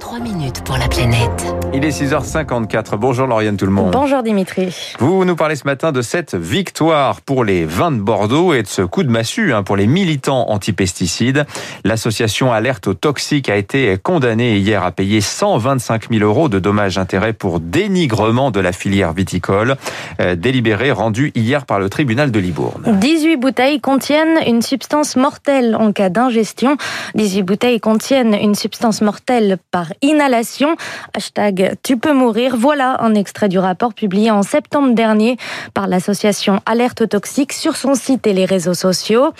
3 minutes pour la planète. Il est 6h54. Bonjour Lauriane tout le monde. Bonjour Dimitri. Vous nous parlez ce matin de cette victoire pour les vins de Bordeaux et de ce coup de massue hein, pour les militants anti-pesticides. L'association Alerte aux toxiques a été condamnée hier à payer 125 000 euros de dommages-intérêts pour dénigrement de la filière viticole. Euh, délibéré rendu hier par le tribunal de Libourne. 18 bouteilles contiennent une substance mortelle en cas d'ingestion. 18 bouteilles contiennent une substance mortelle inhalation. Hashtag tu peux mourir. Voilà un extrait du rapport publié en septembre dernier par l'association Alerte Toxique sur son site et les réseaux sociaux.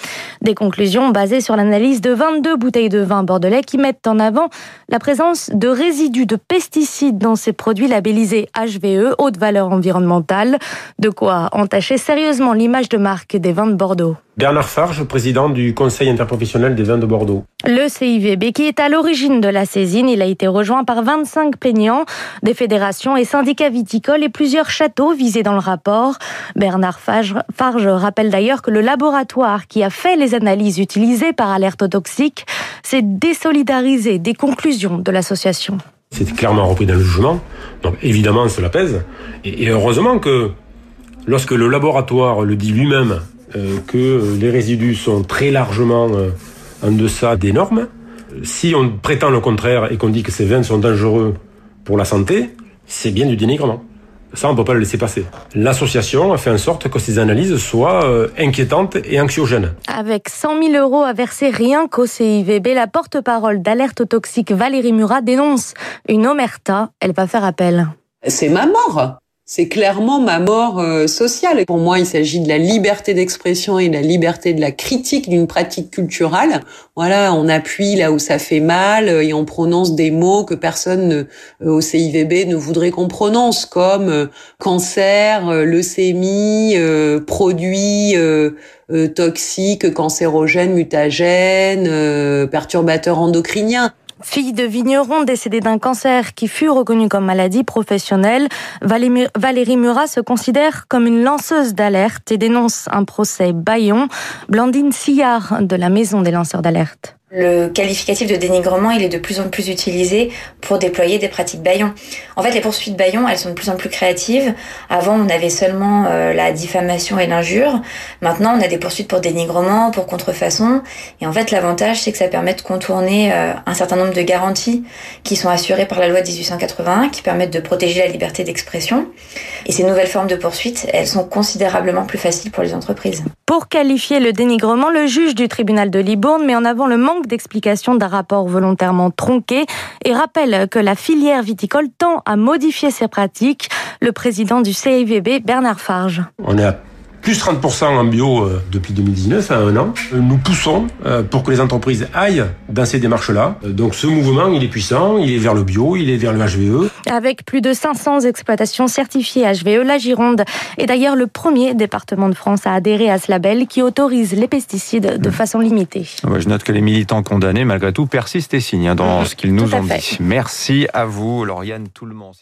Des conclusions basées sur l'analyse de 22 bouteilles de vin bordelais qui mettent en avant la présence de résidus de pesticides dans ces produits labellisés HVE, haute valeur environnementale. De quoi entacher sérieusement l'image de marque des vins de Bordeaux. Bernard Farge, président du Conseil interprofessionnel des vins de Bordeaux. Le CIVB, qui est à l'origine de la saisine, il a été rejoint par 25 plaignants, des fédérations et syndicats viticoles et plusieurs châteaux visés dans le rapport. Bernard Farge, rappelle d'ailleurs que le laboratoire qui a fait les analyses utilisées par Alerte Toxique s'est désolidarisé des conclusions de l'association. C'était clairement repris dans le jugement, donc évidemment cela pèse. Et heureusement que lorsque le laboratoire le dit lui-même que les résidus sont très largement euh, en deçà des normes. Si on prétend le contraire et qu'on dit que ces vins sont dangereux pour la santé, c'est bien du dénigrement. Ça, on ne peut pas le laisser passer. L'association a fait en sorte que ces analyses soient euh, inquiétantes et anxiogènes. Avec 100 000 euros à verser rien qu'au CIVB, la porte-parole d'alerte toxique Valérie Murat dénonce une omerta. Elle va faire appel. C'est ma mort c'est clairement ma mort euh, sociale. Pour moi, il s'agit de la liberté d'expression et de la liberté de la critique d'une pratique culturelle. Voilà, on appuie là où ça fait mal et on prononce des mots que personne ne, euh, au CIVB ne voudrait qu'on prononce, comme euh, cancer, leucémie, produits toxiques, cancérogènes, mutagènes, perturbateurs endocriniens. Fille de vigneron décédée d'un cancer qui fut reconnu comme maladie professionnelle, Valérie Murat se considère comme une lanceuse d'alerte et dénonce un procès baillon. Blandine Sillard de la Maison des lanceurs d'alerte. Le qualificatif de dénigrement, il est de plus en plus utilisé pour déployer des pratiques baillons. En fait, les poursuites baillons, elles sont de plus en plus créatives. Avant, on avait seulement euh, la diffamation et l'injure. Maintenant, on a des poursuites pour dénigrement, pour contrefaçon. Et en fait, l'avantage, c'est que ça permet de contourner euh, un certain nombre de garanties qui sont assurées par la loi de 1881, qui permettent de protéger la liberté d'expression. Et ces nouvelles formes de poursuites, elles sont considérablement plus faciles pour les entreprises. Pour qualifier le dénigrement, le juge du tribunal de Libourne met en avant le manque d'explication d'un rapport volontairement tronqué et rappelle que la filière viticole tend à modifier ses pratiques. Le président du CIVB, Bernard Farge. Plus 30% en bio euh, depuis 2019, à un an. Nous poussons euh, pour que les entreprises aillent dans ces démarches-là. Euh, donc ce mouvement, il est puissant, il est vers le bio, il est vers le HVE. Avec plus de 500 exploitations certifiées HVE, la Gironde est d'ailleurs le premier département de France à adhérer à ce label qui autorise les pesticides de façon limitée. Je note que les militants condamnés, malgré tout, persistent et signent hein, dans ce qu'ils nous ont dit. Merci à vous, Lauriane Tout le monde.